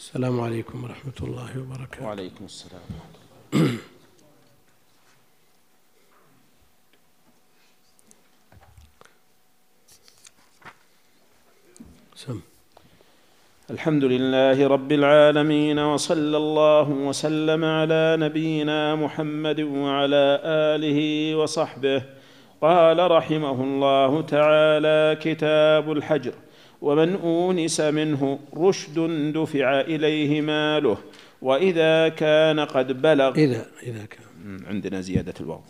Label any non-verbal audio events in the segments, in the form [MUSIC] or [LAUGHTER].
السلام عليكم ورحمة الله وبركاته. وعليكم السلام سم. الحمد لله رب العالمين وصلى الله وسلم على نبينا محمد وعلى آله وصحبه. قال رحمه الله تعالى كتاب الحجر. ومن أونس منه رشد دفع إليه ماله وإذا كان قد بلغ إذا إذا كان. عندنا زيادة الواو.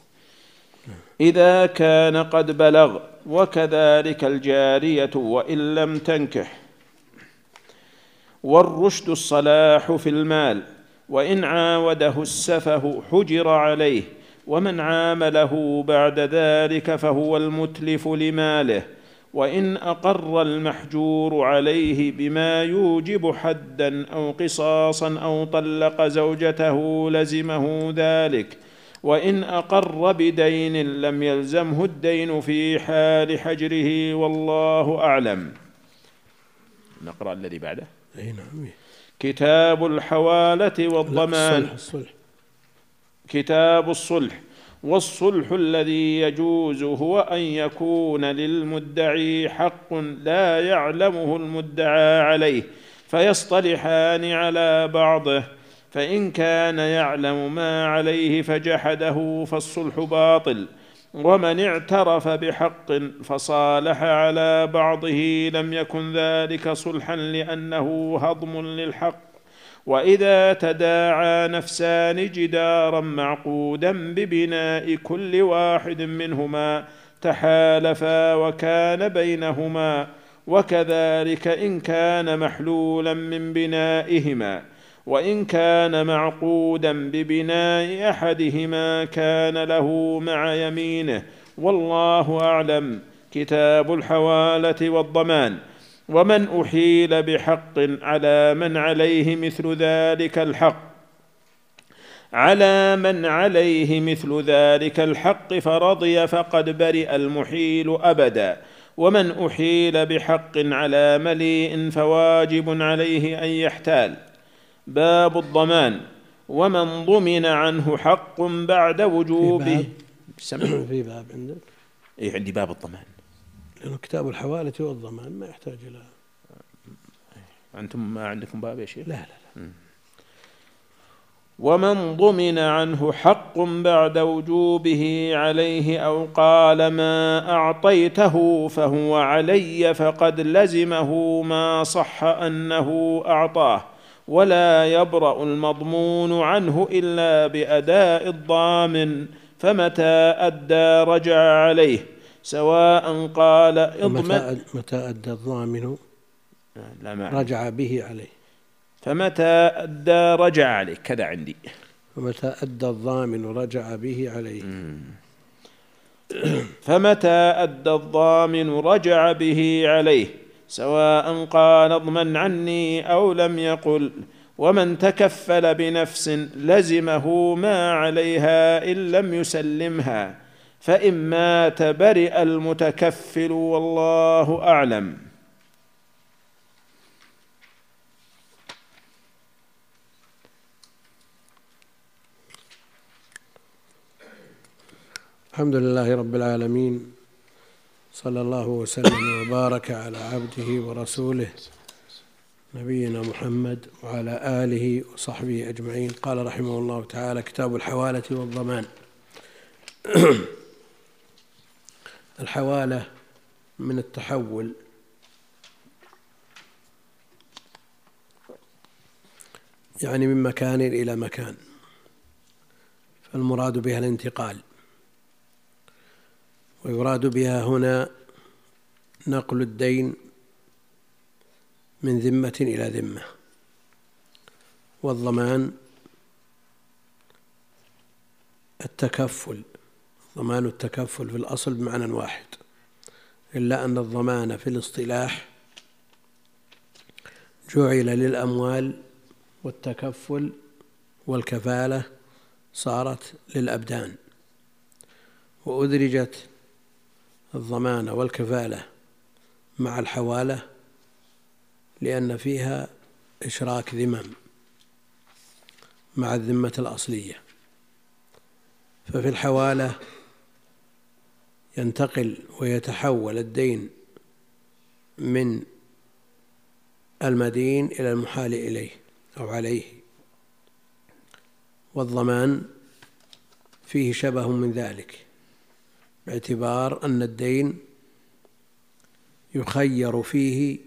إذا كان قد بلغ وكذلك الجارية وإن لم تنكح. والرشد الصلاح في المال وإن عاوده السفه حجر عليه ومن عامله بعد ذلك فهو المتلف لماله. وإن أقر المحجور عليه بما يوجب حدا أو قصاصا أو طلق زوجته لزمه ذلك. وإن أقر بدين لم يلزمه الدين في حال حجره والله أعلم. نقرأ الذي بعده. أي نعم. كتاب الحوالة والضمان الصلح الصلح. كتاب الصلح. والصلح الذي يجوز هو أن يكون للمدعي حق لا يعلمه المدعى عليه فيصطلحان على بعضه فإن كان يعلم ما عليه فجحده فالصلح باطل ومن اعترف بحق فصالح على بعضه لم يكن ذلك صلحا لأنه هضم للحق. وإذا تداعى نفسان جدارا معقودا ببناء كل واحد منهما تحالفا وكان بينهما وكذلك إن كان محلولا من بنائهما وإن كان معقودا ببناء أحدهما كان له مع يمينه والله أعلم. كتاب الحوالة والضمان. ومن أحيل بحق على من عليه مثل ذلك الحق. على من عليه مثل ذلك الحق فرضي فقد برئ المحيل أبدا. ومن أحيل بحق على مليء فواجب عليه أن يحتال. باب الضمان. ومن ضمن عنه حق بعد في وجوبه. باب سمع في باب عندك. إيه عندي باب الضمان. لأنه كتاب الحوالة والضمان ما يحتاج إلى أنتم ما عندكم باب يا شيخ؟ لا لا لا. ومن ضمن عنه حق بعد وجوبه عليه أو قال ما أعطيته فهو علي فقد لزمه ما صح أنه أعطاه ولا يبرأ المضمون عنه إلا بأداء الضامن فمتى أدى رجع عليه. سواء قال اضمن. متى أدى الضامن؟ لا ما. رجع به عليه. فمتى أدى؟ رجع عليه كذا عندي. ومتى أدى الضامن؟ رجع به عليه. فمتى أدى الضامن؟ رجع به عليه. سواء قال اضمن عني أو لم يقل. ومن تكفل بنفس لزمه ما عليها إن لم يسلمها. فإن مات برئ المتكفل والله أعلم. الحمد لله رب العالمين. صلى الله وسلم وبارك على عبده ورسوله نبينا محمد وعلى آله وصحبه أجمعين. قال رحمه الله تعالى كتاب الحوالة والضمان. [CLEARS THROAT] الحوالة من التحول. يعني من مكان إلى مكان. فالمراد بها الانتقال. ويراد بها هنا نقل الدين من ذمة إلى ذمة. والضمان التكفل. ضمان التكفل في الأصل بمعنى واحد إلا أن الضمان في الاصطلاح جعل للأموال والتكفل والكفالة صارت للأبدان وأدرجت الضمانة والكفالة مع الحوالة لأن فيها إشراك ذمم مع الذمة الأصلية ففي الحوالة ينتقل ويتحول الدين من المدين إلى المحال إليه أو عليه. والضمان فيه شبه من ذلك باعتبار أن الدين يخير فيه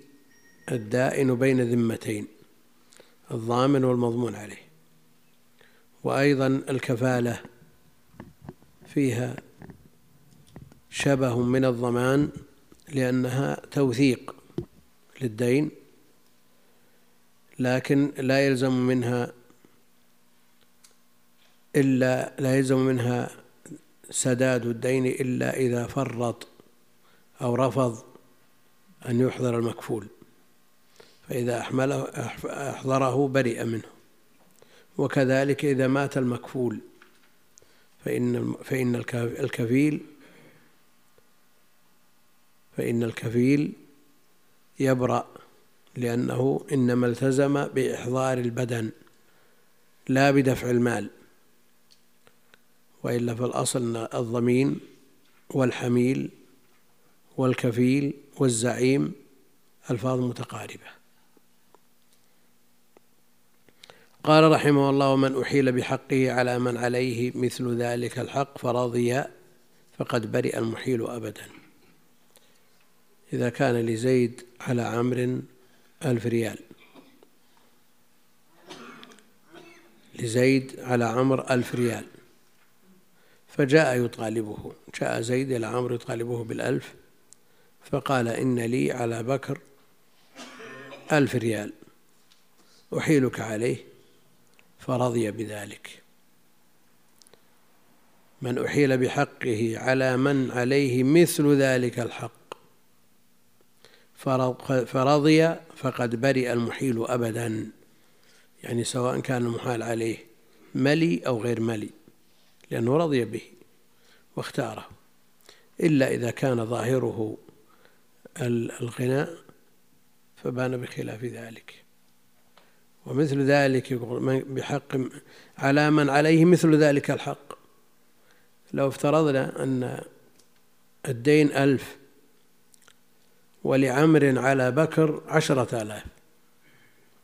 الدائن بين ذمتين الضامن والمضمون عليه. وأيضا الكفالة فيها شبه من الضمان لأنها توثيق للدين لكن لا يلزم منها إلا لا يلزم منها سداد الدين إلا إذا فرط أو رفض أن يحضر المكفول فإذا أحمله أحضره برئ منه. وكذلك إذا مات المكفول فإن فإن الكفيل فإن الكفيل يبرأ لأنه إنما التزم بإحضار البدن لا بدفع المال وإلا فالأصل أن الضمين والحميل والكفيل والزعيم ألفاظ متقاربة. قال رحمه الله ومن أحيل بحقه على من عليه مثل ذلك الحق فرضي فقد برئ المحيل أبدا. إذا كان لزيد على عمرو ألف ريال. لزيد على عمرو ألف ريال. فجاء يطالبه جاء زيد إلى عمرو يطالبه بالألف فقال إن لي على بكر ألف ريال. أحيلك عليه فرضي بذلك. من أحيل بحقه على من عليه مثل ذلك الحق. فرضي فقد برئ المحيل أبدا. يعني سواء كان المحال عليه ملي أو غير ملي لأنه رضي به واختاره. إلا إذا كان ظاهره الغناء فبان بخلاف ذلك. ومثل ذلك بحق على من عليه مثل ذلك الحق. لو افترضنا أن الدين ألف ولعمر على بكر عشرة آلاف.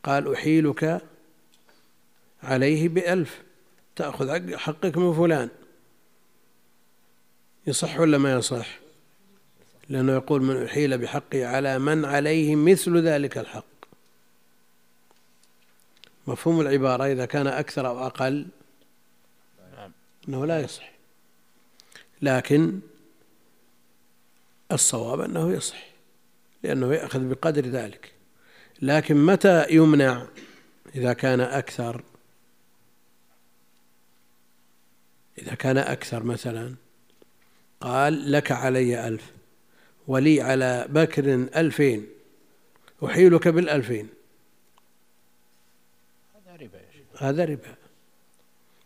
قال أحيلك عليه بألف. تأخذ حقك من فلان. يصح ولا ما يصح؟ لأنه يقول من أحيل بحقه على من عليه مثل ذلك الحق. مفهوم العبارة إذا كان أكثر أو أقل؟ أنه لا يصح. لكن الصواب أنه يصح. لأنه يأخذ بقدر ذلك. لكن متى يمنع إذا كان أكثر؟ إذا كان أكثر مثلا. قال لك علي ألف ولي على بكر ألفين أحيلك بالألفين. هذا ربا هذا ربا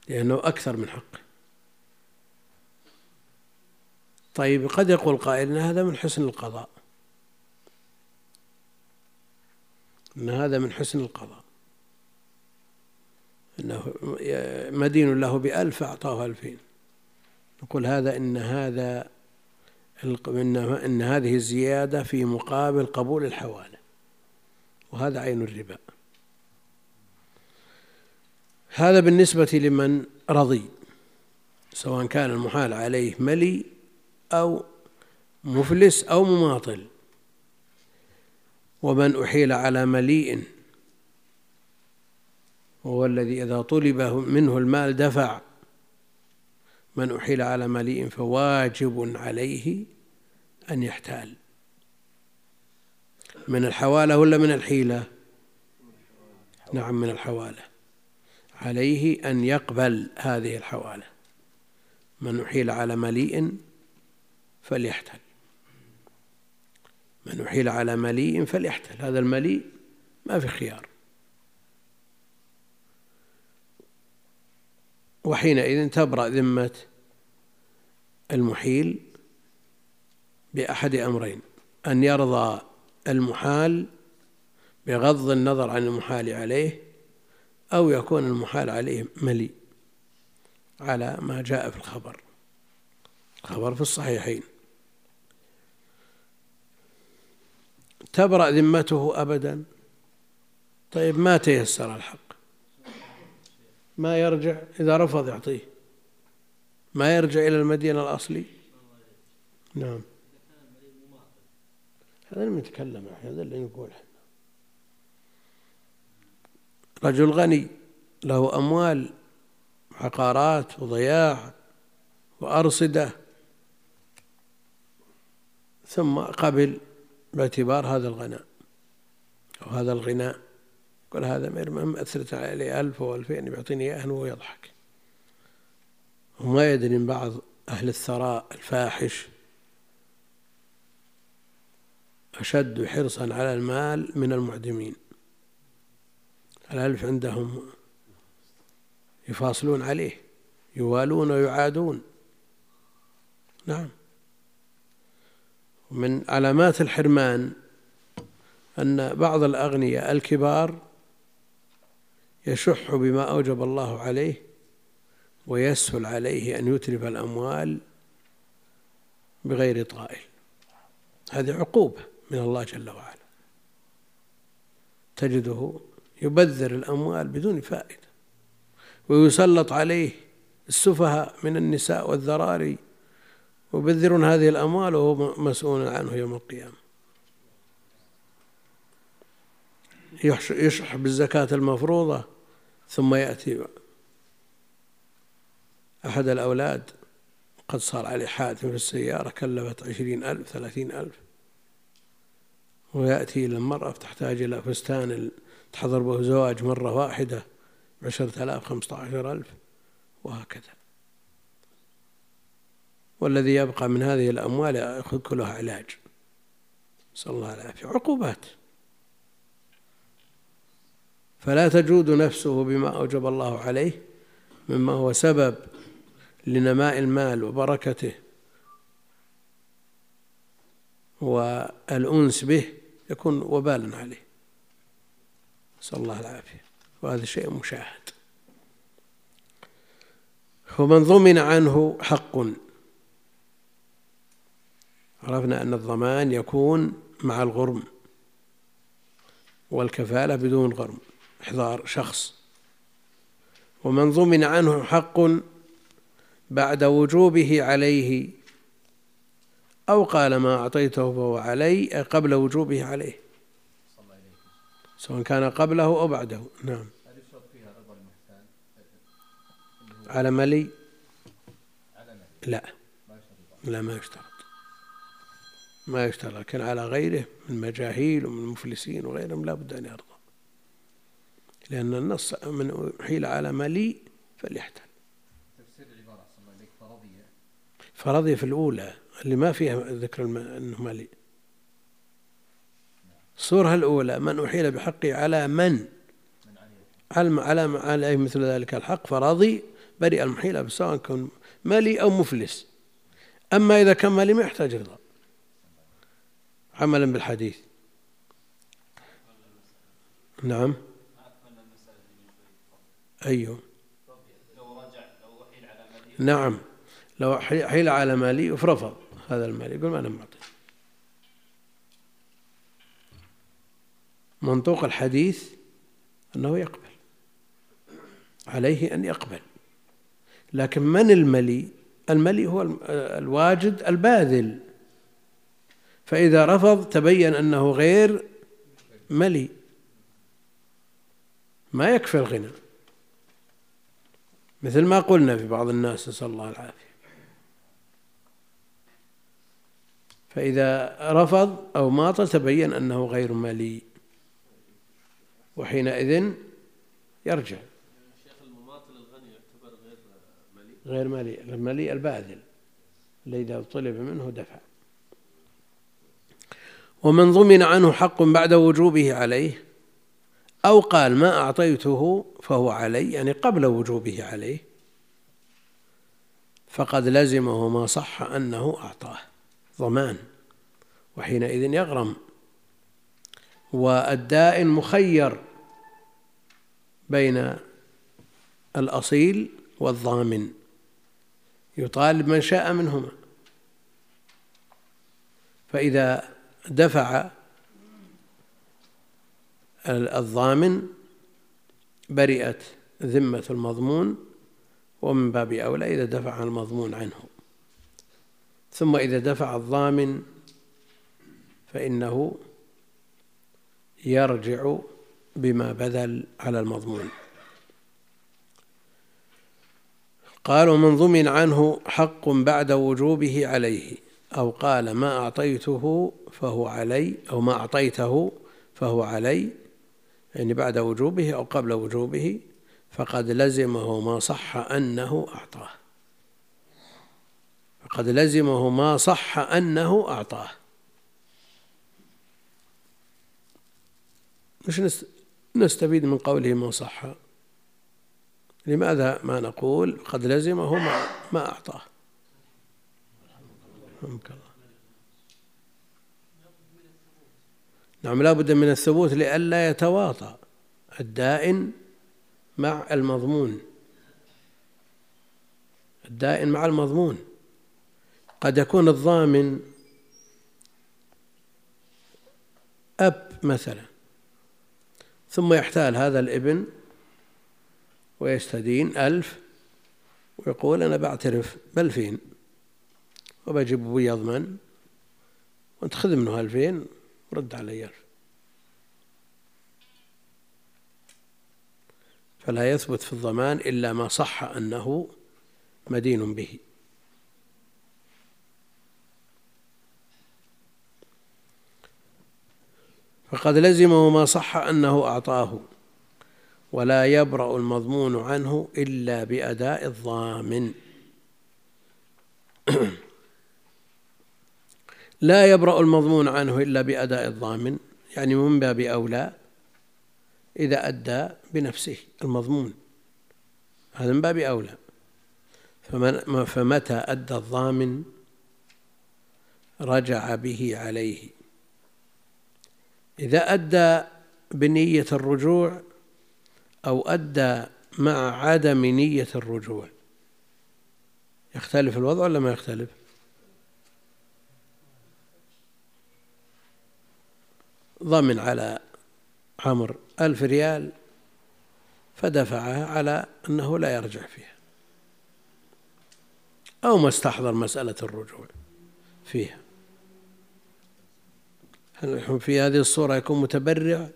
لأنه أكثر من حقه طيب قد يقول قائل هذا من حسن القضاء. أن هذا من حسن القضاء. أنه مدين له بألف أعطاه ألفين. نقول هذا إن هذا إن هذه الزيادة في مقابل قبول الحوالة وهذا عين الربا. هذا بالنسبة لمن رضي سواء كان المحال عليه ملي أو مفلس أو مماطل. ومن أحيل على مليء وهو الذي إذا طلب منه المال دفع. من أحيل على مليء فواجب عليه أن يحتال. من الحوالة ولا من الحيلة؟ نعم من الحوالة. عليه أن يقبل هذه الحوالة. من أحيل على مليء فليحتل. من أحيل على مليء فليحتل. هذا المليء ما في خيار. وحينئذ تبرأ ذمة المحيل بأحد أمرين أن يرضى المحال بغض النظر عن المحال عليه أو يكون المحال عليه ملي على ما جاء في الخبر. الخبر في الصحيحين. تبرأ ذمته أبدا؟ طيب ما تيسر الحق؟ ما يرجع إذا رفض يعطيه. ما يرجع إلى المدينة الأصلي؟ نعم. هذا اللي نتكلم هذا اللي نقول رجل غني له أموال عقارات وضياع وأرصدة. ثم قبل باعتبار هذا الغناء. أو هذا الغناء قال هذا ما أثرت عليه ألف أو ألفين بيعطيني إياه وهو يضحك. وما يدري من بعض أهل الثراء الفاحش أشد حرصا على المال من المعدمين. الألف عندهم يفاصلون عليه يوالون ويعادون. نعم. من علامات الحرمان أن بعض الأغنياء الكبار يشح بما أوجب الله عليه ويسهل عليه أن يتلف الأموال بغير طائل. هذه عقوبة من الله جل وعلا. تجده يبذر الأموال بدون فائدة ويسلط عليه السفهاء من النساء والذراري ويبذرون هذه الأموال وهو مسؤول عنه يوم القيامة. يشح بالزكاة المفروضة ثم يأتي أحد الأولاد قد صار عليه حادث في السيارة كلفت عشرين ألف ثلاثين ألف. ويأتي إلى المرأة تحتاج إلى فستان تحضر به زواج مرة واحدة عشرة آلاف خمسة عشر ألف وهكذا. والذي يبقى من هذه الأموال يأخذ كلها علاج. نسأل الله العافية. عقوبات. فلا تجود نفسه بما أوجب الله عليه مما هو سبب لنماء المال وبركته والأنس به يكون وبالا عليه. نسأل الله العافية. وهذا شيء مشاهد. ومن ضمن عنه حق. عرفنا أن الضمان يكون مع الغرم والكفالة بدون غرم إحضار شخص. ومن ضمن عنه حق بعد وجوبه عليه أو قال ما أعطيته فهو علي قبل وجوبه عليه. سواء كان قبله أو بعده. نعم. على ملي؟ لا. لا ما يشترط. ما يشترط لكن على غيره من مجاهيل ومن مفلسين وغيرهم لا بد أن يرضى. لأن النص من حيل على ملي فليحتل. تفسير العبارة فرضية فرضية في الأولى اللي ما فيها ذكر أنه ملي الصورة الأولى من أحيل بحقه على من؟ على على على مثل ذلك؟ الحق فرضي برئ المحيل سواء كان مالي أو مفلس. أما إذا كان مالي ما يحتاج رضا. عملا بالحديث. نعم. أيوه. نعم. لو حيل على مالي ورفض هذا المال يقول ما أنا معطي. منطوق الحديث أنه يقبل. عليه أن يقبل. لكن من الملي؟ الملي هو الواجد الباذل. فإذا رفض تبين أنه غير ملي. ما يكفي الغنى. مثل ما قلنا في بعض الناس نسأل الله العافية. فإذا رفض أو ماط تبين أنه غير ملي. وحينئذ يرجع. شيخ المماطل الغني يعتبر غير ملي. غير ملي الملي الباذل. الذي إذا طلب منه دفع. ومن ضمن عنه حق بعد وجوبه عليه أو قال ما أعطيته فهو علي يعني قبل وجوبه عليه فقد لزمه ما صح أنه أعطاه. ضمان. وحينئذ يغرم. والدائن مخير بين الأصيل والضامن. يطالب من شاء منهما. فإذا دفع الضامن برئت ذمة المضمون ومن باب أولى إذا دفع المضمون عنه. ثم إذا دفع الضامن فإنه يرجع بما بذل على المضمون. قال ومن ضمن عنه حق بعد وجوبه عليه أو قال ما أعطيته فهو علي أو ما أعطيته فهو علي يعني بعد وجوبه أو قبل وجوبه فقد لزمه ما صح أنه أعطاه. فقد لزمه ما صح أنه أعطاه. مش نستفيد من قوله ما صح. لماذا ما نقول قد لزمه ما, أعطاه رحمك الله نعم لا بد من الثبوت لئلا يتواطأ الدائن مع المضمون. الدائن مع المضمون. قد يكون الضامن أب مثلا ثم يحتال هذا الابن ويستدين ألف ويقول أنا بعترف بألفين وبجيب أبوي يضمن وأنت خذ منه ألفين ورد علي فلا يثبت في الضمان إلا ما صح أنه مدين به. فقد لزمه ما صح أنه أعطاه ولا يبرأ المضمون عنه إلا بأداء الضامن. [CLEARS THROAT] لا يبرأ المضمون عنه إلا بأداء الضامن يعني من باب أولى إذا أدى بنفسه المضمون. هذا من باب أولى. فمتى أدى الضامن؟ رجع به عليه. إذا أدى بنية الرجوع أو أدى مع عدم نية الرجوع يختلف الوضع ولا ما يختلف؟ ضمن على عمر ألف ريال فدفعها على أنه لا يرجع فيها. أو ما استحضر مسألة الرجوع فيها. هل في هذه الصورة يكون متبرع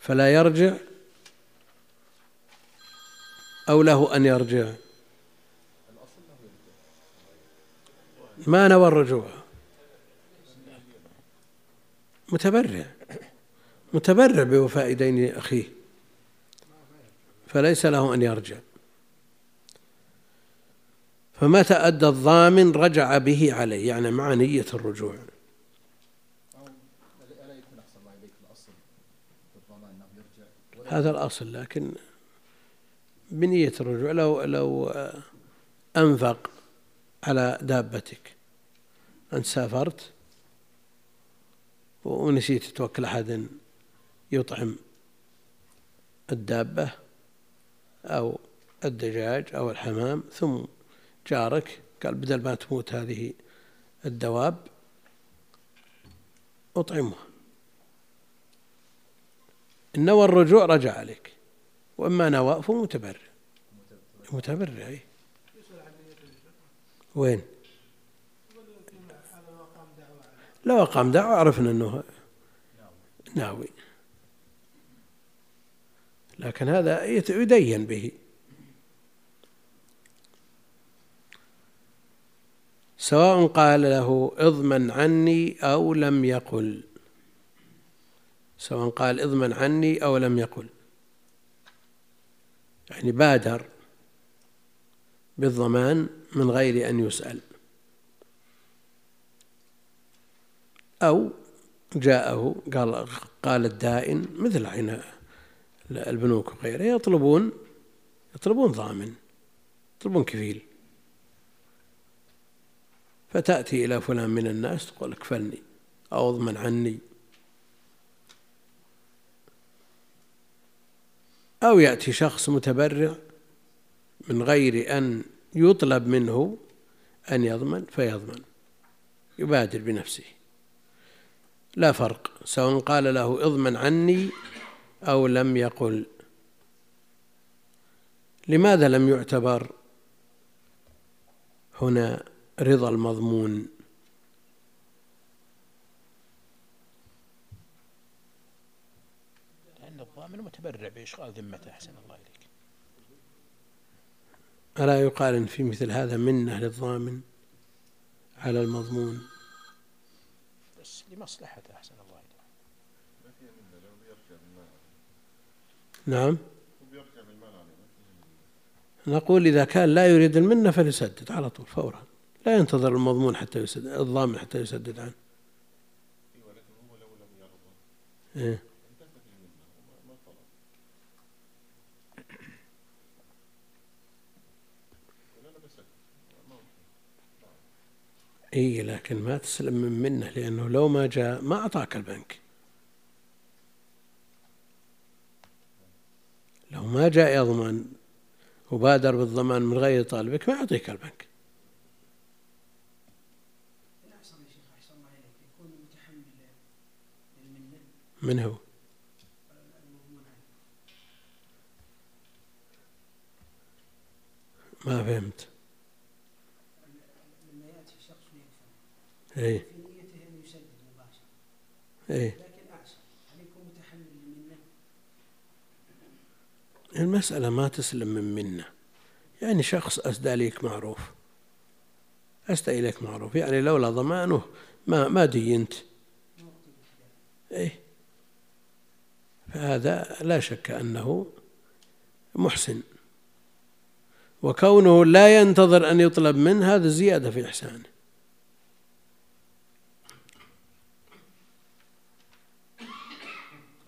فلا يرجع؟ أو له أن يرجع؟ ما نوى الرجوع. متبرع. متبرع بوفاء دين أخيه. فليس له أن يرجع. فمتى أدى الضامن رجع به عليه. يعني مع نية الرجوع. هذا الأصل. لكن بنية الرجوع لو لو أنفق على دابتك أنت سافرت ونسيت توكل أحد يطعم الدابة أو الدجاج أو الحمام ثم جارك قال بدل ما تموت هذه الدواب أطعمها. إن نوى الرجوع رجع عليك وإما نوى فهو متبرع. متبرع أي وين؟ لو أقام دعوة عرفنا أنه ناوي. لكن هذا يدين به. سواء قال له اضمن عني أو لم يقل. سواء قال اضمن عني أو لم يقل. يعني بادر بالضمان من غير أن يسأل. أو جاءه قال قال الدائن مثل عين البنوك وغيره يطلبون يطلبون ضامن يطلبون كفيل. فتأتي إلى فلان من الناس تقول اكفلني أو اضمن عني. أو يأتي شخص متبرع من غير أن يطلب منه أن يضمن فيضمن يبادر بنفسه. لا فرق سواء قال له اضمن عني أو لم يقل. لماذا لم يعتبر هنا رضا المضمون؟ لأن الضامن متبرع بإشغال ذمته أحسن الله إليك. ألا يقال في مثل هذا منة للضامن على المضمون؟ لمصلحته أحسن الله إليك نعم. نقول إذا كان لا يريد المنة فليسدد على طول فورا. لا ينتظر المضمون حتى يسدد الضامن حتى يسدد عنه. إيه؟ اي لكن ما تسلم من منه لأنه لو ما جاء ما أعطاك البنك. لو ما جاء يضمن وبادر بالضمان من غير طالبك ما يعطيك البنك. من هو؟ ما فهمت لما يأتي شخص اي في أن يسدد مباشرة اي لكن أحسن هل يكون متحمل للمنة المسألة ما تسلم من منة. يعني شخص أسدى لك معروف. أسدى إليك معروف. يعني لولا ضمانه ما ما دينت. إيه. فهذا لا شك أنه محسن. وكونه لا ينتظر أن يطلب منه هذا زيادة في إحسانه.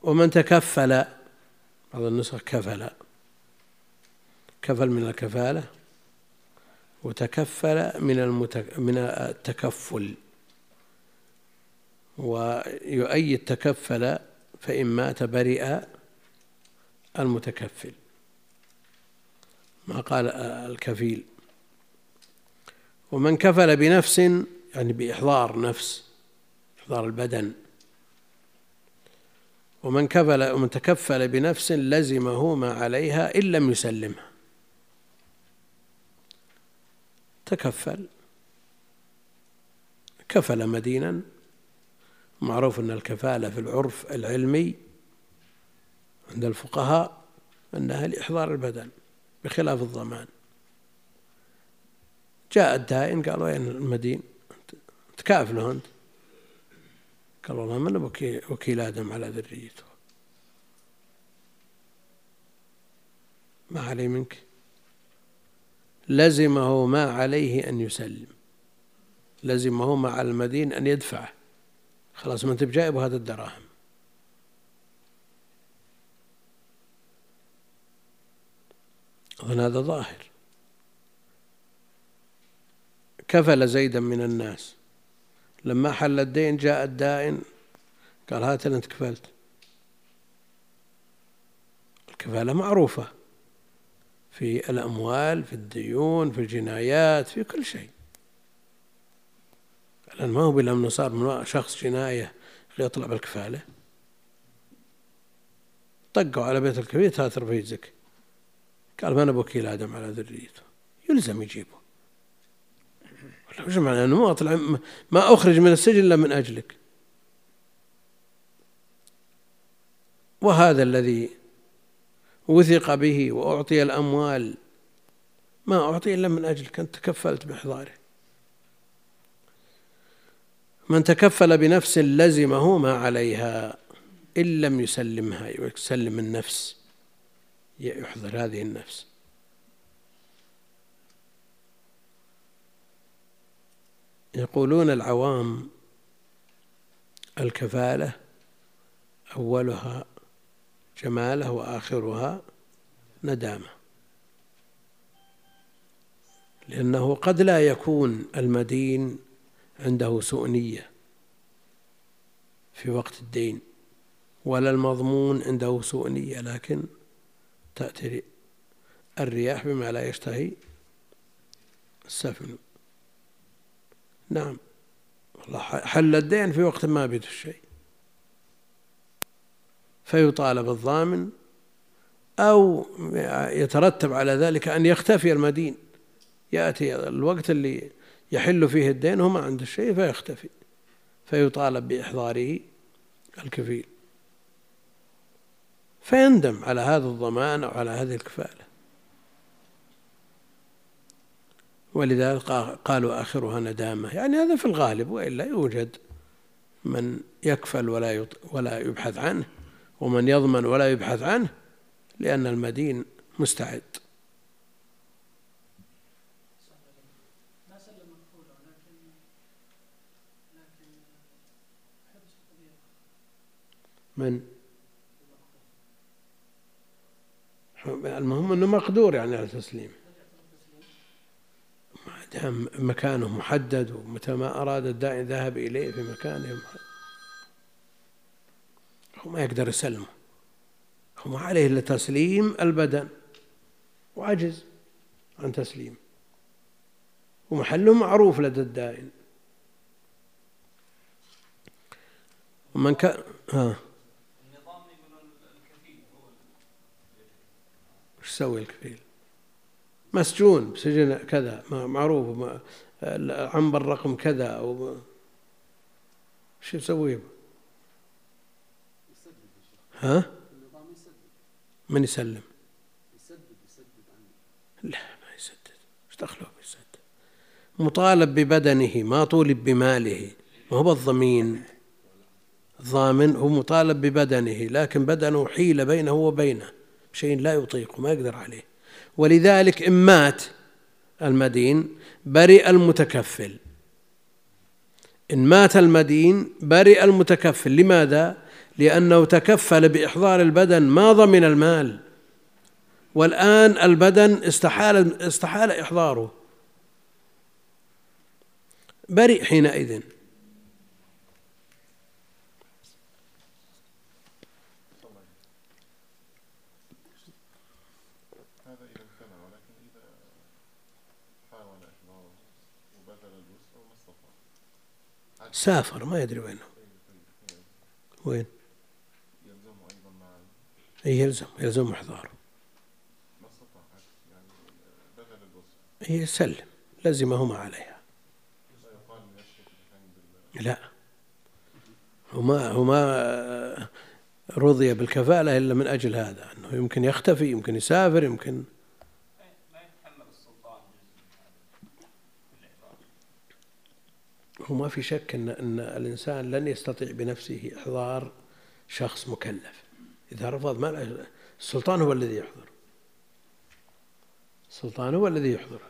ومن تكفل بعض النسخ كفل. كفل من الكفالة وتكفل من المتك من التكفل. ويؤيد تكفل فإن مات برئ المتكفل. ما قال الكفيل. ومن كفل بنفس يعني بإحضار نفس إحضار البدن. ومن كفل ومن تكفل بنفس لزمه ما عليها إن لم يسلمها تكفل. كفل مدينا. معروف أن الكفالة في العرف العلمي عند الفقهاء أنها لإحضار البدن بخلاف الضمان. جاء الدائن قال وين المدين؟ تكافله أنت قال والله من وكيل, آدم على ذريته؟ ما علي منك. لزمه ما عليه أن يسلم. لزمه مع المدين أن يدفعه. خلاص ما أنت بجايب هذا الدراهم. أظن هذا ظاهر. كفل زيدا من الناس. لما حل الدين جاء الدائن قال هات انت كفلت. الكفالة معروفة في الأموال في الديون في الجنايات في كل شيء. الآن ما هو بالأمن صار من شخص جناية يطلع بالكفالة. طقوا على بيت الكفيل هات رفيزك. قال ما أنا بوكيل آدم على ذريته. يلزم يجيبه. وش معنى أنه ما أطلع ما أخرج من السجن إلا من أجلك. وهذا الذي وثق به وأعطي الأموال ما أعطي إلا من أجلك. أنت تكفلت بإحضاره. من تكفل بنفس لزمه ما عليها إن لم يسلمها يسلم النفس يحضر هذه النفس. يقولون العوام الكفالة أولها جماله وآخرها ندامة. لأنه قد لا يكون المدين عنده سؤنية في وقت الدين ولا المضمون عنده سؤنية لكن تأتي الرياح بما لا يشتهي السفن. نعم. والله حل الدين في وقت ما بيد الشيء فيطالب الضامن أو يترتب على ذلك أن يختفي المدين. يأتي الوقت اللي يحل فيه الدين وما عنده شيء فيختفي. فيطالب بإحضاره الكفيل. فيندم على هذا الضمان أو على هذه الكفالة. ولذلك قالوا آخرها ندامة. يعني هذا في الغالب وإلا يوجد من يكفل ولا ولا يبحث عنه ومن يضمن ولا يبحث عنه لأن المدين مستعد. من؟ المهم إنه مقدور يعني على التسليم. مكانه محدد ومتى ما أراد الداعي ذهب إليه في مكانه محدد. هو ما يقدر يسلمه. هو ما عليه إلا تسليم البدن. وعجز عن تسليم. ومحله معروف لدى الدائن ومن كان ها. وش يسوي الكفيل؟ مسجون بسجن كذا معروف عنبر رقم كذا أو وش يسوي؟ ها؟ من يسلم؟ لا ما يسدد. إيش دخله بيسدد؟ مطالب ببدنه ما طولب بماله. ما هو الضمين الضامن هو مطالب ببدنه لكن بدنه حيل بينه وبينه. شيء لا يطيق ما يقدر عليه. ولذلك إن مات المدين برئ المتكفل. إن مات المدين برئ المتكفل. لماذا؟ لأنه تكفل بإحضار البدن ما ضمن المال. والآن البدن استحال استحال إحضاره. برئ حينئذ. سافر ما يدري وينه. وين؟ أي يلزم يلزم إحضاره. هي سلم لزمهما عليها. لا. هما هما رضي بالكفالة إلا من أجل هذا أنه يمكن يختفي يمكن يسافر يمكن هو ما في شك ان إن الإنسان لن يستطيع بنفسه إحضار شخص مكلف. إذا رفض ما السلطان هو الذي يحضر. السلطان هو الذي يحضر.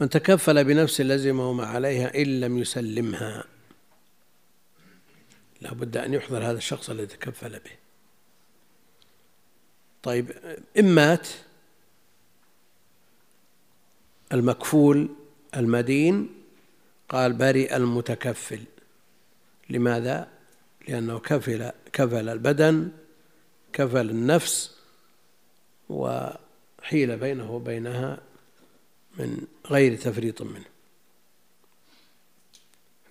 من تكفل بنفسه لزمه ما عليها إن لم يسلمها. لا بد أن يحضر هذا الشخص الذي تكفل به. طيب إن مات المكفول المدين قال برئ المتكفل. لماذا؟ لأنه كفل كفل البدن كفل النفس وحيل بينه وبينها من غير تفريط منه.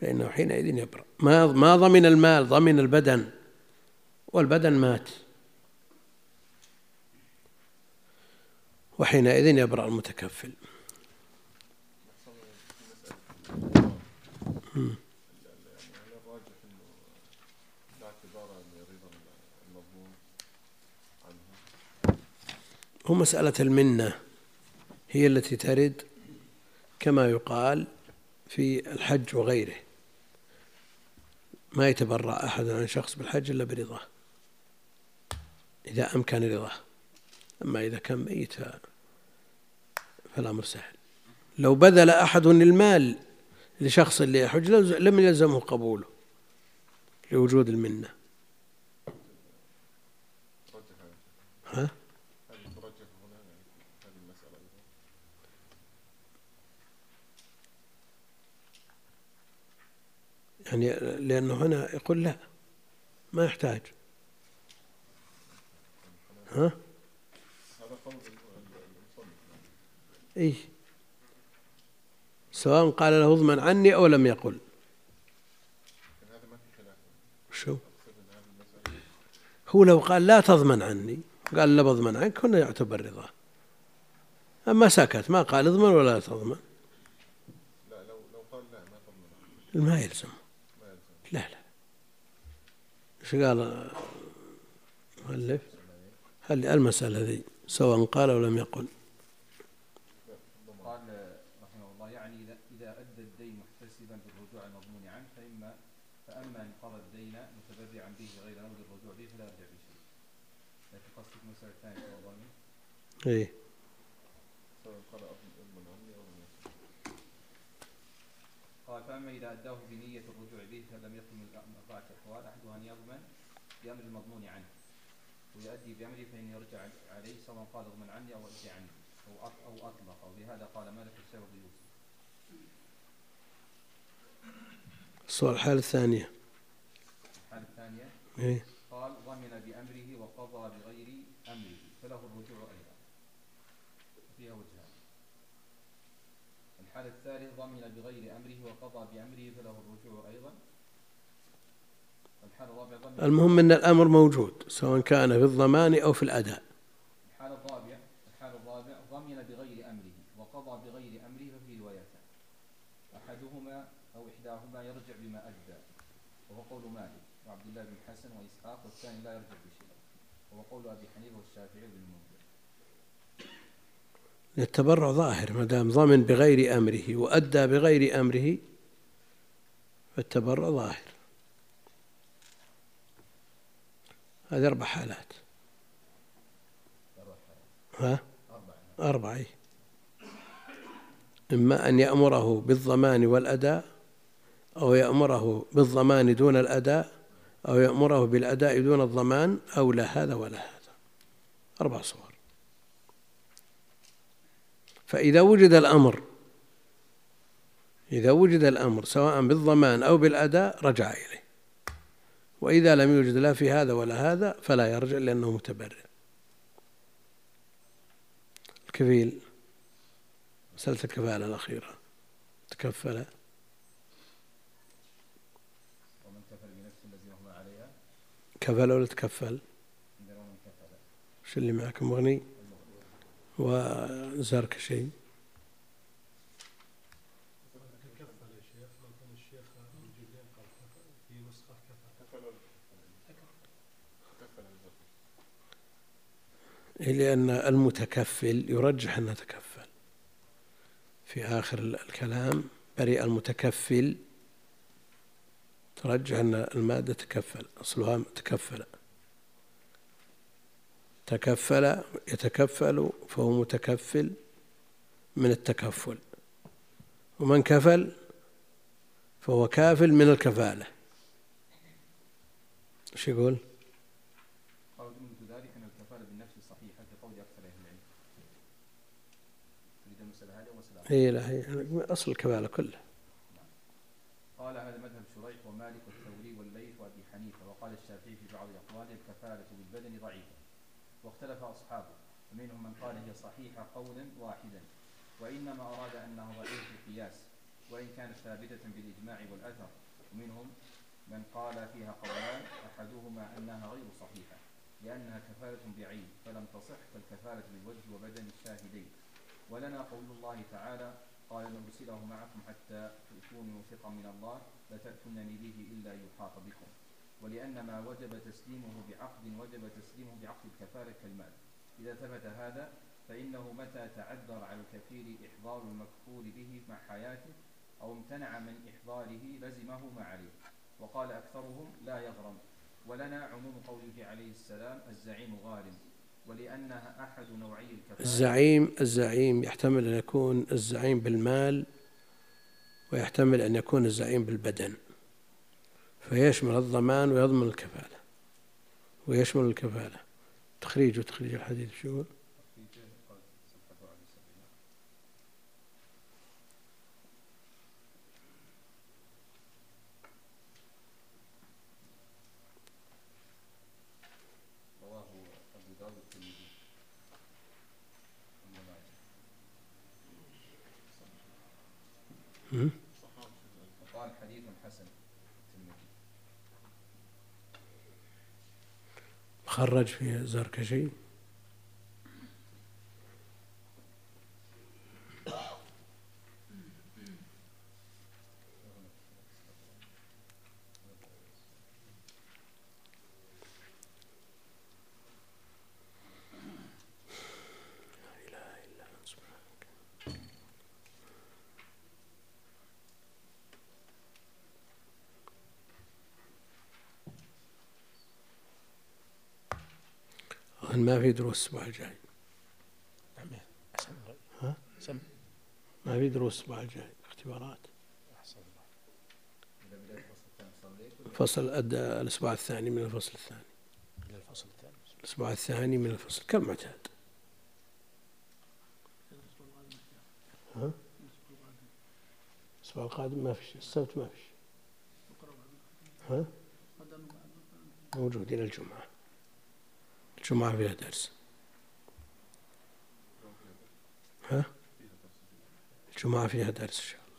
فإنه حينئذ يبرأ. ما ما ضمن المال؟ ضمن البدن. والبدن مات. وحينئذ يبرأ المتكفل. هو مسألة المنة هي التي ترد كما يقال في الحج وغيره. ما يتبرأ أحد عن شخص بالحج إلا برضاه. إذا أمكن رضاه. أما إذا كان ميت فالأمر سهل لو بذل أحد المال لشخص اللي يحج لم يلزمه قبوله لوجود المنة. ها؟ يعني لأنه هنا يقول لا ما يحتاج. ها؟ إيه. سواء قال له اضمن عني أو لم يقل. شو؟ هو لو قال لا تضمن عني قال لا بضمن عنك هنا يعتبر رضاه أما سكت ما قال اضمن ولا تضمن. لا لو لو قال لا ما طمن ما يلزم. لا لا. إيش قال مؤلف هل المسألة ذي سواء قال أو لم يقل قال رحمه الله يعني إذا إذا أدى الدين محتسبا بالرجوع المضمون عنه فإما فأما الدين متبرعا به غير نوع الرجوع به فلا يرجع بشيء. لكن قصدك المسألة الثانية في الظالم إيه. سواء قال اضمن عني أو يصل. قال فأما إذا أداه بنية الرجوع به فلم يكن من أربعة أحوال أحدها أن يضمن بأمر المضمون عنه. ويؤدي بأمره فإن يرجع عليه سواء قال اضمن عني أو أدي عني أو أط- أو أطلق. ولهذا قال مالك السبب يوسف الصورة الحالة الثانية الحالة الثانية إيه. قال ضمن بأمره وقضى بغير أمره. فله الرجوع أيضا. فيها وجهان. الثالث ضمن بغير أمره وقضى بأمره فله الرجوع أيضا. ضمن المهم أن الأمر موجود سواء كان في الضمان أو في الأداء الحالة الرابعة الحالة الرابعة ضمن بغير أمره وقضى بغير أمره ففي روايتان أحدهما أو إحداهما يرجع بما أدى وهو قول مالك وعبد الله بن حسن وإسحاق والثاني لا يرجع بشيء وهو قول أبي حنيفة والشافعي بن المنذر التبرع ظاهر ما دام ضمن بغير أمره وأدى بغير أمره فالتبرع ظاهر. هذه أربع حالات. ها؟ أربعة إيه. إما أن يأمره بالضمان والأداء أو يأمره بالضمان دون الأداء أو يأمره بالأداء دون الضمان أو لا هذا ولا هذا. أربع صور. فإذا وجد الأمر إذا وجد الأمر سواء بالضمان أو بالأداء رجع إليه. وإذا لم يوجد لا في هذا ولا هذا فلا يرجع لأنه متبرع. الكفيل مسألة الكفالة الأخيرة تكفل ومن كفل بنفسه الذي هو عليها كفل ولا تكفل؟ وش اللي معك مغني؟ وزارك شيء؟ لأن المتكفل يرجح أنه تكفل. في آخر الكلام برئ المتكفل ترجح أن المادة تكفل أصلها تكفل تكفل يتكفل فهو متكفل من التكفل. ومن كفل فهو كافل من الكفالة. إيش يقول؟ جملة ذلك أن الكفالة بالنفس قول أكثر أهل العلم. تريد المسألة هذه هي لا هي أصل الكفالة كلها قال هذا مذهب شريح ومالك والثوري والليث وابي حنيفه وقال الشافعي في بعض اقواله الكفاله بالبدن ضعيفه واختلف أصحابه ومنهم من قال هي صحيحة قولا واحدا وإنما أراد أنه ضعيف القياس وإن كانت ثابتة بالإجماع والأثر. ومنهم من قال فيها قولان أحدهما أنها غير صحيحة لأنها كفالة بعين فلم تصح كالكفالة بالوجه وبدن الشاهدين. ولنا قول الله تعالى قال نرسله معكم حتى تؤتوني موثقا من الله لتأتونني به إلا يحاط بكم. ولأن ما وجب تسليمه بعقد وجب تسليمه بعقد الكفالة كالمال. إذا ثبت هذا فإنه متى تعذر على الكفيل إحضار المكفول به مع حياته أو امتنع من إحضاره لزمه ما عليه. وقال أكثرهم لا يغرم. ولنا عموم قوله عليه السلام الزعيم غارم. ولأنها أحد نوعي الكفالة الزعيم الزعيم يحتمل أن يكون الزعيم بالمال ويحتمل أن يكون الزعيم بالبدن. فيشمل الضمان ويضمن الكفالة. ويشمل الكفالة. تخريج وتخريج الحديث شو هو؟ رواه أبو داود الترمذي هم؟ وقال حديث حسن الترمذي خرج في زركشي. ما في دروس الأسبوع الجاي ها؟ سم. ما في دروس الأسبوع الجاي اختبارات فصل الد- الأسبوع الثاني من الفصل الثاني. إلى الفصل الثاني. الأسبوع الثاني من الفصل. كالمعتاد ها؟ الأسبوع القادم ما فيش السبت ما فيش. ها؟ موجود إلى الجمعة. الجمعة فيها درس ها؟ الجمعة فيها درس إن شاء الله؟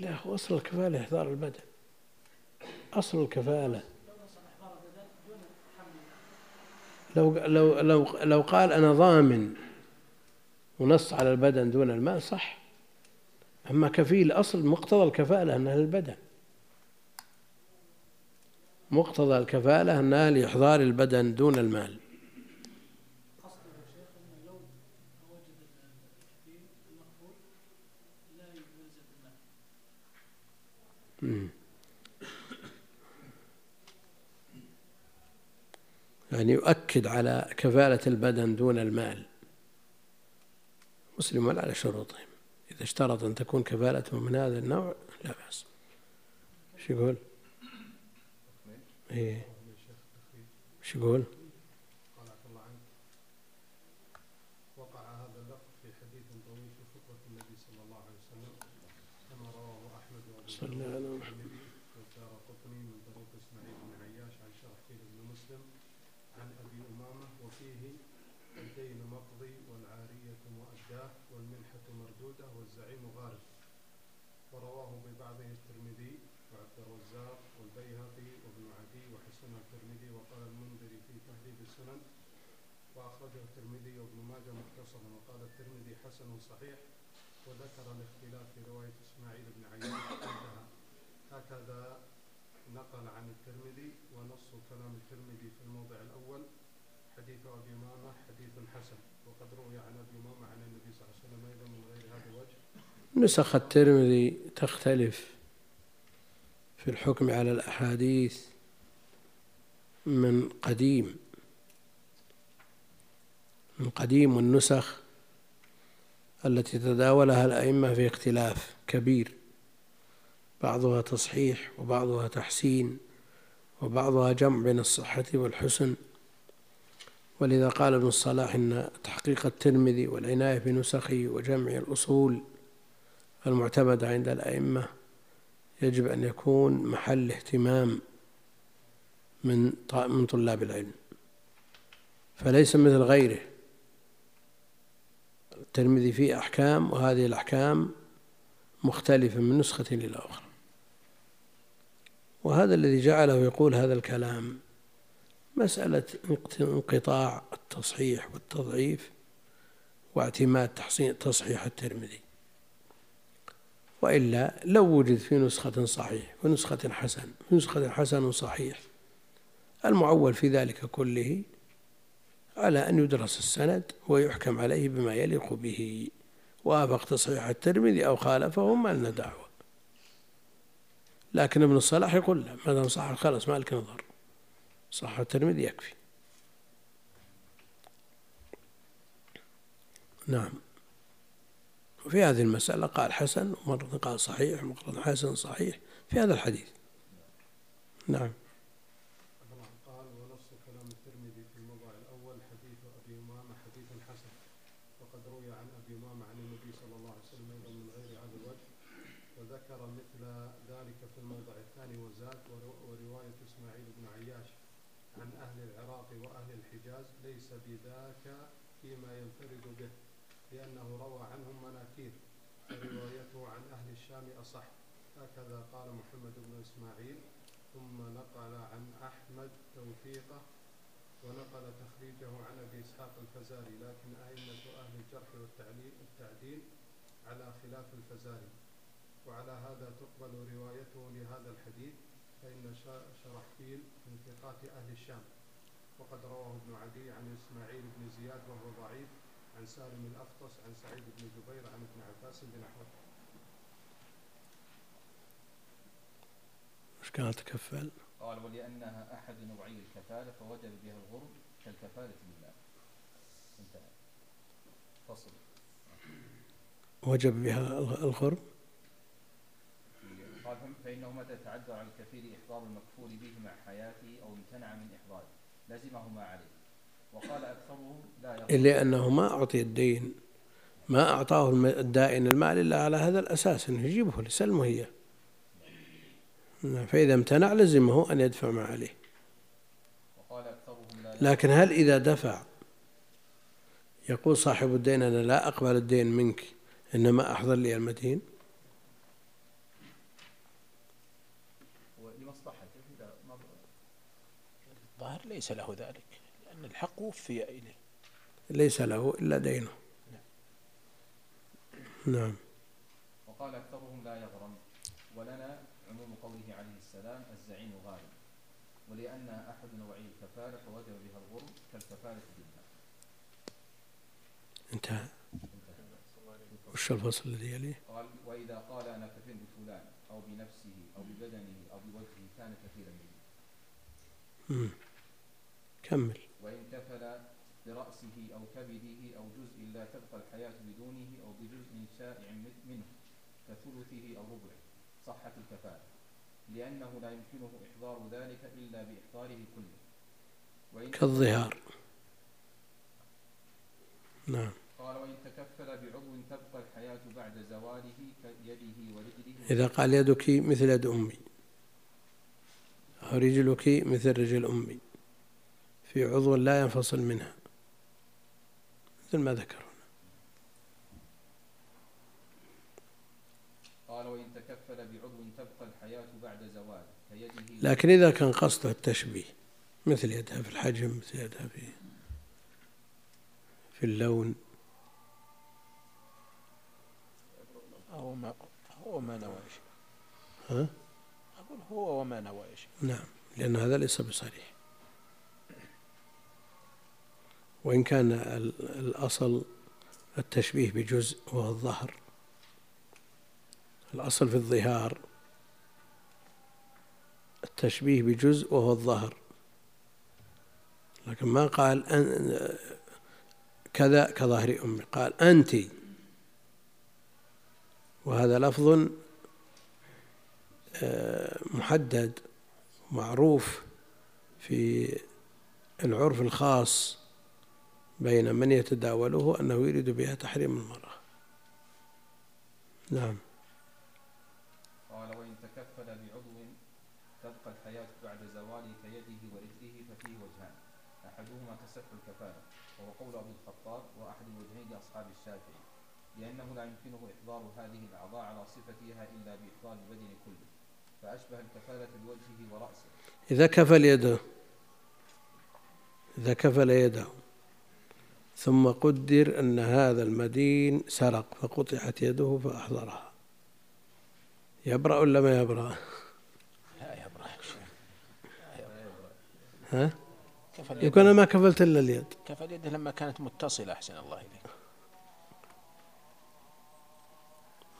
لا هو أصل الكفالة إحضار البدن أصل الكفالة لو لو لو لو قال أنا ضامن ونص على البدن دون المال صح. أما كفيل أصل مقتضى الكفالة أنها للبدن مقتضى الكفالة أنها لإحضار البدن دون المال. يعني يؤكد على كفالة البدن دون المال. مسلم على شروطهم إذا اشترط أن تكون كفالته من هذا النوع لا بأس شو يقول؟ إيه شو يقول؟ صلى. الترمذي والدار قطني من طريق إسماعيل بن عياش عن شرحبيل بن مسلم عن أبي أمامة وفيه الدين مقضي والعارية مؤداة والمنحة مردودة والزعيم غارب. ورواه ببعضه الترمذي وعبد الرزاق والبيهقي وابن عدي وحسن الترمذي وقال المنذري في تهذيب السنن. وأخرجه الترمذي وابن ماجه مختصرا. وقال الترمذي حسن صحيح وذكر الاختلاف في رواية إسماعيل بن عياش انتهى هكذا نقل عن الترمذي ونص كلام الترمذي في الموضع الأول. حديث أبي أمامة حديث حسن وقد روي عن أبي أمامة عن النبي صلى الله عليه وسلم أيضا من غير هذا الوجه. نسخ الترمذي تختلف في الحكم على الأحاديث من قديم من قديم النسخ التي تداولها الأئمة في اختلاف كبير بعضها تصحيح وبعضها تحسين وبعضها جمع بين الصحة والحسن. ولذا قال ابن الصلاح إن تحقيق الترمذي والعناية بنسخه وجمع الأصول المعتمدة عند الأئمة يجب أن يكون محل اهتمام من من طلاب العلم. فليس مثل غيره. الترمذي فيه أحكام وهذه الأحكام مختلفة من نسخة إلى أخرى. وهذا الذي جعله يقول هذا الكلام. مسألة انقط- انقطاع التصحيح والتضعيف واعتماد تحصين تصحيح الترمذي. وإلا لو وجد في نسخة صحيح ونسخة حسن ونسخة حسن صحيح المعول في ذلك كله على أن يدرس السند ويحكم عليه بما يليق به. وآفق تصحيح الترمذي أو خالفه ما لنا دعوة. لكن ابن الصلاح يقول لا ما دام صح خلاص ما لك نظر. صح الترمذي يكفي. نعم. وفي هذه المسألة قال حسن ومرة قال صحيح ومرة حسن صحيح في هذا الحديث. نعم طبعا قال ونص كلام الترمذي في الموضع الأول حديث أبي أمامة حديث حسن وقد روي عن أبي أمامة عن النبي صلى الله عليه وسلم أيضا من غير هذا الوجه وذكر مثل ذلك في الموضع الثاني وزاد ورو- ورواية إسماعيل بن عياش عن أهل العراق وأهل الحجاز ليس بذاك فيما ينفرد به لأنه روى عنهم مناكير وروايته عن أهل الشام أصح هكذا قال محمد بن إسماعيل ثم نقل عن أحمد توثيقه ونقل تخريجه عن أبي إسحاق الفزاري لكن أئمة أهل الجرح والتعليل التعديل على خلاف الفزاري. وعلى هذا تقبل روايته لهذا الحديث فإن شرحبيل من ثقات أهل الشام. وقد رواه ابن عدي عن إسماعيل بن زياد وهو ضعيف عن سالم الأفطس عن سعيد بن جبير عن ابن عباس بنحوه مش كانت تكفل قال ولأنها أحد نوعي الكفالة فوجب بها الغرب كالكفالة لله. فصل. وجب بها الغرب قال فإنه متى تعذر على الكفيل إحضار المكفول به مع حياته أو امتنع من إحضاره لزمه ما عليه. وقال أكثرهم لا يغرب إلا أنه ما أعطي الدين ما أعطاه الدائن المال إلا على هذا الأساس أنه يجيبه لسلمه هي. نعم، فإذا امتنع لزمه أن يدفع ما عليه. لكن هل إذا دفع يقول صاحب الدين أنا لا أقبل الدين منك إنما أحضر لي المدين ولمصلحته إذا ما الظاهر ليس له ذلك لأن الحق وفي إليه. ليس له إلا دينه. نعم. وقال أكثرهم لا يغرم ولنا عموم قوله عليه السلام الزعيم غالب ولأنها أحد نوعي الكفالة فوجب بها الغرم كالكفالة انتهى وش الفصل الذي يليه؟ قال وإذا قال أنا كفيل بفلان أو بنفسه أو ببدنه أو بوجهه كان كفيلا به مم. كمل. وإن كفل برأسه أو كبده أو جزء لا تبقى الحياة بدونه أو بجزء شائع من- منه كثلثه أو ربعه. صحت الكفالة. لأنه لا يمكنه إحضار ذلك إلا بإحضاره كله. كالظهار. نعم. قال وإن تكفل بعضو تبقى الحياة بعد زواله كيده ورجله. إذا قال يدك مثل يد أمي. أو رجلك مثل رجل أمي. في عضو لا ينفصل منها. مثل ما ذكر هنا. قال وإن تكفل بعضو تبقى الحياة بعد زواله كيده لكن إذا كان قصده التشبيه. مثل يدها في الحجم مثل يدها في في اللون. هو ما هو ما نوى شيء. ها؟ أقول هو وما نوى شيء. نعم لأن هذا ليس بصريح. وإن كان ال- الأصل التشبيه بجزء وهو الظهر. الأصل في الظهار التشبيه بجزء وهو الظهر. لكن ما قال أن كذا كظهر أمي. قال أنت وهذا لفظ آه، محدد معروف في العرف الخاص بين من يتداوله أنه يريد بها تحريم المرأة. نعم. قال وإن تكفل بعضو تبقى الحياة بعد زواله كيده ورجله ففيه وجهان أحدهما تصح الكفالة وهو قول أبي الخطاب وأحد الوجهين لأصحاب الشافعي لأنه لا يمكنه إحضار هذه على صفتها إلا بإحضار البدن كله فأشبه الكفالة بوجهه ورأسه. إذا كفل يده إذا كفل يده ثم قدر أن هذا المدين سرق فقطعت يده فأحضرها. يبرأ ولا ما يبرأ؟ لا شيخ لا يبرح ها؟ كفى يكون أنا ما كفلت إلا اليد. كفى اليد لما كانت متصلة أحسن الله إليك.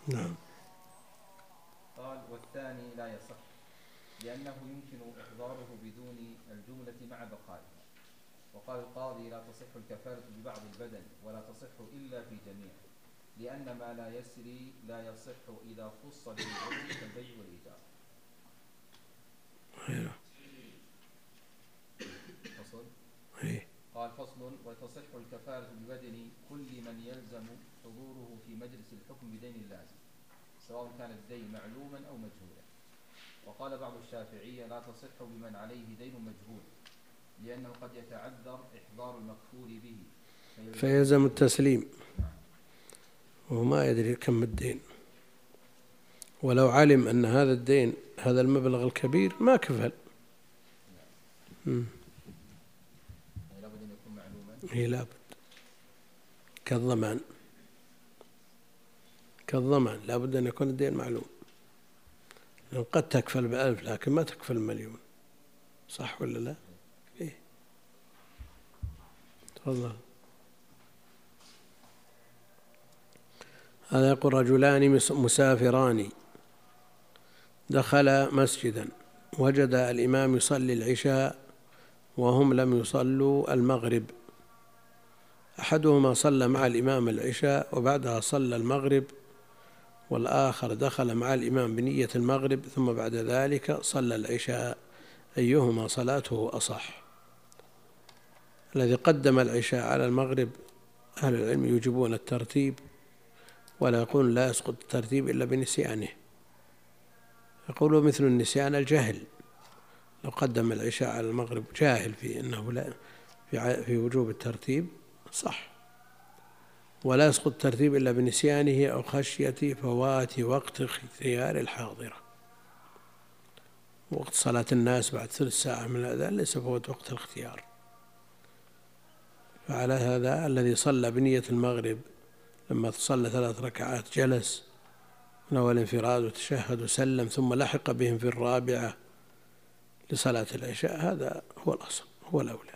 نعم. قال والثاني لا يصح لأنه يمكن إحضاره بدون الجملة مع بقائها. وقال القاضي لا تصح الكفالة ببعض البدن ولا تصح إلا في جميعه لأن ما لا يسري لا يصح إذا خص بالعضو كالبيع والإيجار. فصل. إيه. قال فصل وتصح الكفالة ببدن كل من يلزم حضوره في مجلس الحكم بدين لازم. سواء كان الدين معلوما أو مجهولا. وقال بعض الشافعية لا تصح بمن عليه دين مجهول لأنه قد يتعذر إحضار المكفول به. فيلزم- التسليم وهو ما يدري كم الدين. ولو علم أن هذا الدين هذا المبلغ الكبير ما كفل. يعني لابد أن يكون معلوما. هي لابد. كالضمان. كالضمان لابد أن يكون الدين معلوم. لأن قد تكفل بألف لكن ما تكفل مليون. صح ولا لا؟ إيه. تفضل. هذا يقول رجلان مس- مسافران. دخل مسجدا. وجد الإمام يصلي العشاء وهم لم يصلوا المغرب. أحدهما صلى مع الإمام العشاء وبعدها صلى المغرب. والآخر دخل مع الإمام بنية المغرب ثم بعد ذلك صلى العشاء. أيهما صلاته أصح؟ الذي قدم العشاء على المغرب أهل العلم يجيبون الترتيب ولا يقول لا يسقط الترتيب إلا بنسيانه. يقولوا مثل النسيان الجهل لو قدم العشاء على المغرب جاهل في أنه لا في وجوب الترتيب صح. ولا يسقط الترتيب إلا بنسيانه أو خشية فوات وقت اختيار الحاضرة. وقت صلاة الناس بعد ثلث ساعة من الأذان ليس فوت وقت الاختيار. فعلى هذا الذي صلى بنية المغرب لما صلى ثلاث ركعات جلس من أول انفراد وتشهد وسلم ثم لحق بهم في الرابعة لصلاة العشاء هذا هو الأصل هو الأولى.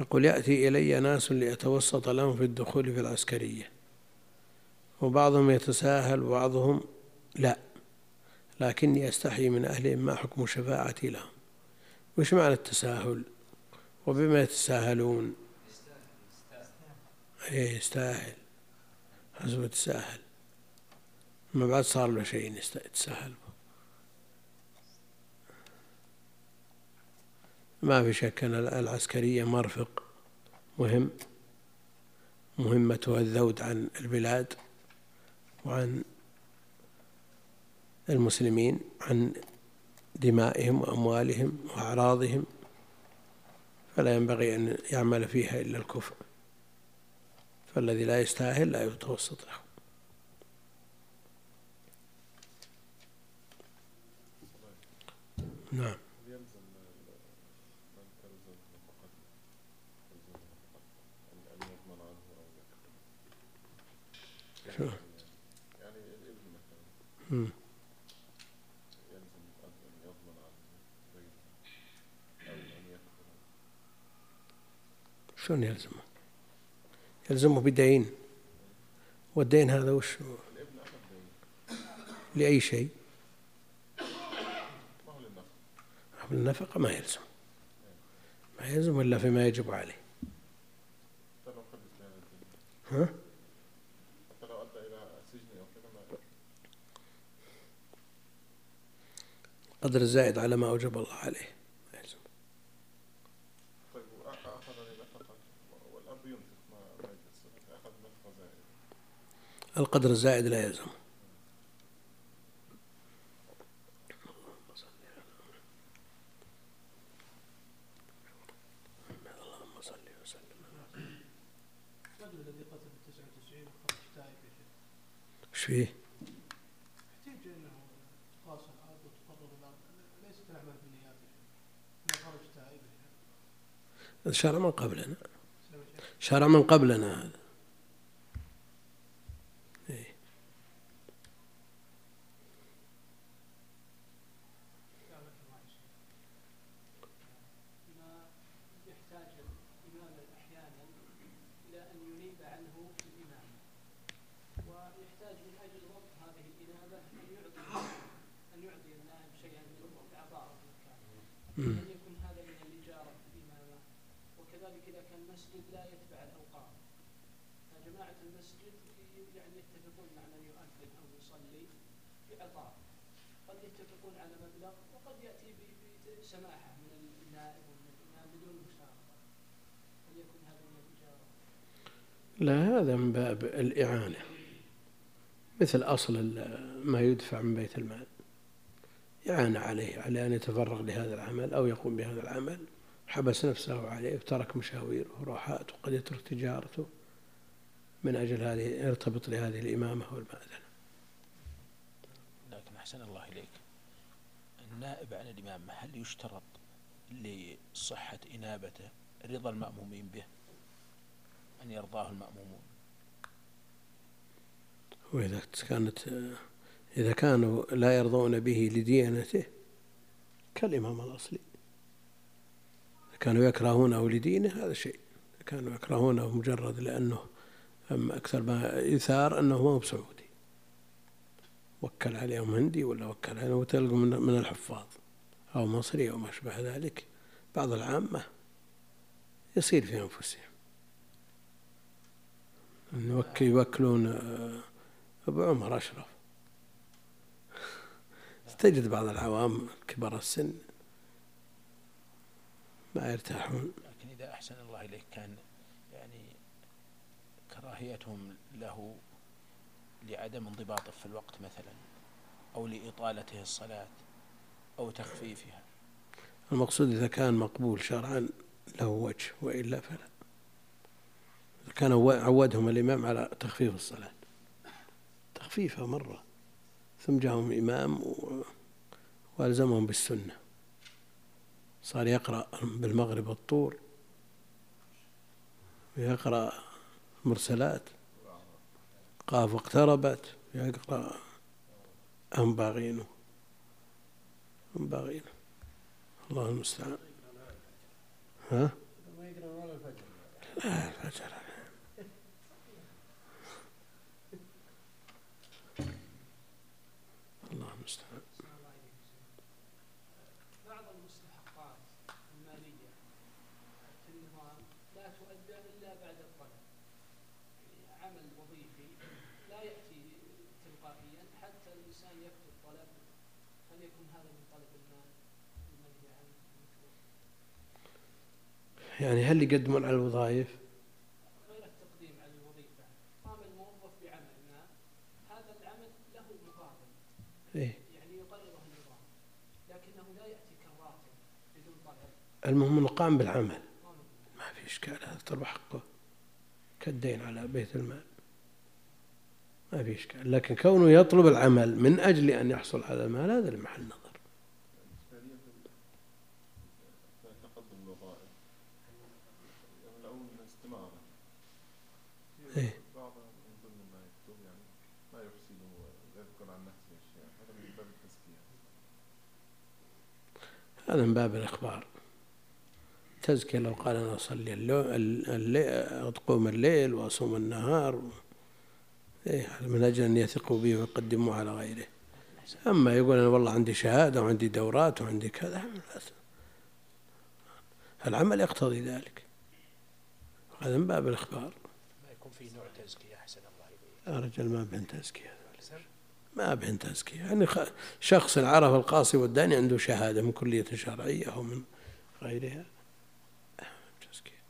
يقول يأتي إلي ناس ليتوسط لهم في الدخول في العسكرية. وبعضهم يتساهل وبعضهم لا. لكني أستحي من أهلهم ما حكم شفاعتي لهم. وش معنى التساهل؟ وبما يتساهلون؟ إيه يستاهل. حسب يتساهل ما بعد صار له شيء يتساهل ما في شك أن العسكرية مرفق. مهم. مهمتها الذود عن البلاد وعن المسلمين عن دمائهم وأموالهم وأعراضهم. فلا ينبغي أن يعمل فيها إلا الكفر. فالذي لا يستاهل لا يتوسط له. نعم يلزم من تلزم نفقته تلزم نفقته أن أن يضمن عنه أو يكفل شو؟ يعني الابن مثلا مم. يلزم الأب أن يضمن عنه بيته أو أن شلون يلزمه؟ يلزمه بدين. والدين هذا وش لأي شيء؟ النفقة ما يلزم. ما يلزم إلا فيما يجب عليه. ها؟ حتى لو أدى إلى سجن أو كذا ما قدر الزائد على ما أوجب الله عليه. ما يلزم طيب أخذ النفقة والأب ينفق ما أخذ نفقة زائدة القدر الزائد لا يلزم. اللهم صل وسلم على الرجل الذي قتل ب 99 وخرج تائب يا شيخ إيش فيه؟ يحتاج انه قاس الأرض وتقرب الأرض ليست الاعمال بالنيات يا شيخ انه خرج تائب يا شيخ هذا شرع من قبلنا. شرع من قبلنا هذا إيه. كانت معي شيء. ما يحتاج الإمام أحيانا إلى أن ينيب عنه الإمام ويحتاج من أجل ضبط هذه الإنابة أن يعطي أن يعطي النائب شيئا من إعطائه المكان مم. هل يكون هذا من الإجارة في الإمامة وكذلك إذا كان مسجد لا يتبع الأوقاف فجماعة المسجد يعني يتفقون مع من يؤذن أو يصلي بإعطاء قد يتفق يتفقون على مبلغ وقد ياتي ب- بسماحه من النائب ومن الامام بدون مشاركه هل يكون هذا من التجاره؟ لا هذا من الإعانة مثل أصل ما يدفع من بيت المال. إعانة عليه على أن يتفرغ لهذا العمل أو يقوم بهذا العمل. حبس نفسه عليه وترك مشاويره وراحات وقد يترك تجارته. من أجل هذه يرتبط لهذه الإمامة والمأذنة. لكن أحسن الله إليك. النائب عن الإمام هل يشترط لصحة إنابته رضا المأمومين به؟ أن يرضاه المأمومون؟ وإذا كانت إذا كانوا لا يرضون به لديانته كالإمام الأصلي. إذا كانوا يكرهونه لدينه هذا شيء. إذا كانوا يكرهونه مجرد لأنه أكثر ما يثار أنه ما هو بسعودي. وكل عليهم هندي ولا وكل عليهم وتلقوا من الحفاظ. أو مصري أو ما أشبه ذلك. بعض العامة يصير في أنفسهم. أن يوك- يوكلون آه، أبو عمر أشرف. تجد بعض العوام كبار السن. ما يرتاحون. لكن إذا أحسن الله إليك كان يعني كراهيتهم له لعدم انضباطه في الوقت مثلا أو لإطالته الصلاة أو تخفيفها. المقصود إذا كان مقبول شرعا له وجه وإلا فلا. كان عو- عودهم الإمام على تخفيف الصلاة. تخفيفها مرة. ثم جاءهم إمام وألزمهم بالسنة. صار يقرأ بالمغرب الطور. ويقرأ مرسلات. قاف اقتربت. يقرأ أم باغينه أم باغينه الله المستعان. ها؟ لا الفجر الله المستعان أحسن الله إليك بعض المستحقات المالية في النظام لا تؤدى إلا بعد الطلب يعني عمل وظيفي لا يأتي تلقائيا حتى الإنسان يكتب طلب. فليكن هذا من طلب المال؟ المنهي عنه. يعني هل يقدمون على الوظائف؟ غير التقديم على الوظيفة. قام الموظف بعمل ما. هذا العمل له مقابل إيه. يعني يقرره النظام لكنه لا يأتي كالراتب بدون طلب. المهم إنه قام بالعمل. ما في إشكال هذا تربح حقه. كالدين على بيت المال. ما في إشكال لكن كونه يطلب العمل من أجل أن يحصل على المال هذا المحل نظر إيه. هذا من باب الإخبار تزكية لو قال اللو- ال- الليل أقوم الليل وأصوم النهار. إيه من أجل أن يثقوا به ويقدموه على غيره. أما يقول أنا والله عندي شهادة وعندي دورات وعندي كذا العمل يقتضي ذلك. هذا من باب الإخبار. ما يكون في نوع تزكية أحسن الله إليك؟ يا رجل ما بين تزكية. ما بين تزكية. يعني شخص عرف القاصي والداني عنده شهادة من كلية شرعية أو من غيرها تزكية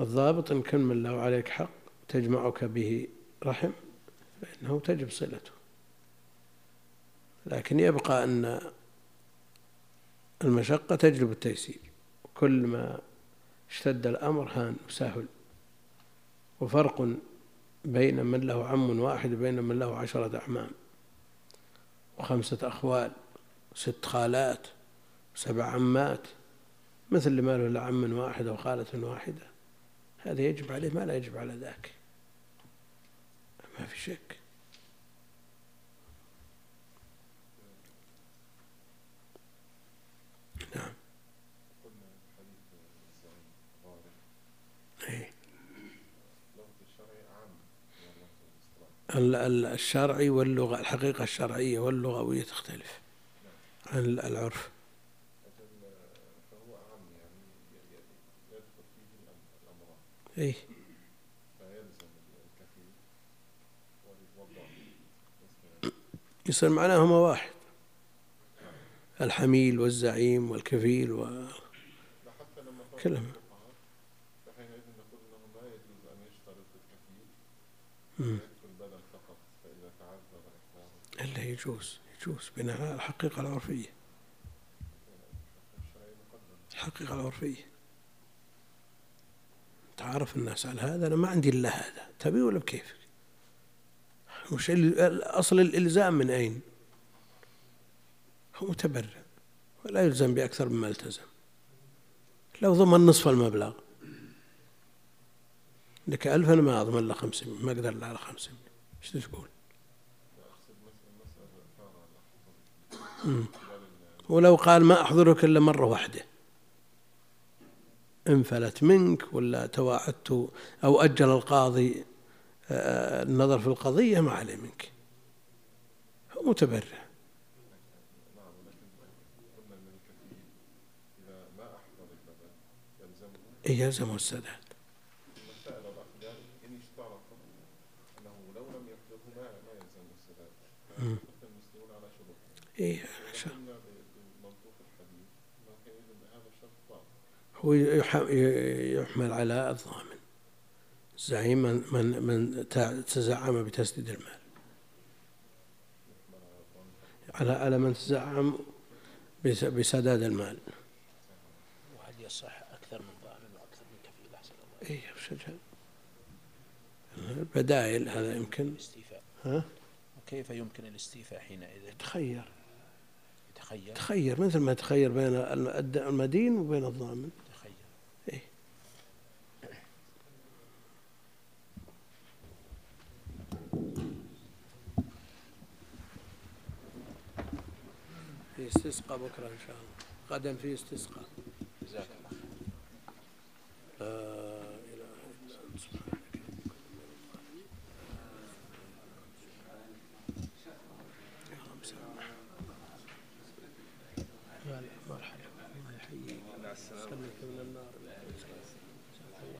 الضابط إن كان من له عليك حق تجمعك به رحم فإنه تجب صلته. لكن يبقى أن المشقة تجلب التيسير. كل ما اشتد الأمر هان وسهل. وفرق بين من له عم واحد وبين من له عشرة أعمام. وخمسة أخوال وست خالات وسبع عمات. مثل ما له إلا عم واحد أو خالة واحدة. هذا يجب عليه ما لا يجب على ذاك. ما في شك. نعم. إيه. الشرعي واللغة الحقيقة الشرعية واللغوية تختلف عن ال- العرف أجل فهو عام يعني ي- ي- يدخل فيه الكفيل يصير معناهما واحد. الحميل والزعيم والكفيل و احضاره إلا يجوز يجوز بناء الحقيقة العرفية. الحقيقة العرفية. تعرف الناس على هذا أنا ما عندي إلا هذا. تبي ولا بكيفك وش أصل الإلزام من أين؟ هو متبرع ولا يلزم بأكثر مما التزم. لو ضمن نصف المبلغ. لك ألف أنا ما أضمن له خمسمية ما أقدر إلا على خمسمية. إيش تقول. ولو قال ما أحضرك إلا مرة واحدة. انفلت منك ولا تواعدت أو أجل القاضي آه، النظر في القضية ما عليه منك. هو متبرع. نعم ولكن قلنا هو يح- يحمل على الضامن. الزعيم من من من تزعم بتسديد المال. على على من تزعم بس- بسداد المال. وهل يصح أكثر من ضامن وأكثر من كفيل أحسن الله اي الجهل؟ البدائل هذا يمكن. الاستيفاء. ها؟ وكيف يمكن الاستيفاء حينئذ؟ تخير. يتخيل تخير مثل ما تخير بين المدين وبين الضامن. في استسقى بكرة إن شاء الله غدا في استسقى جزاك الله لا إله إلا أنت سبحانك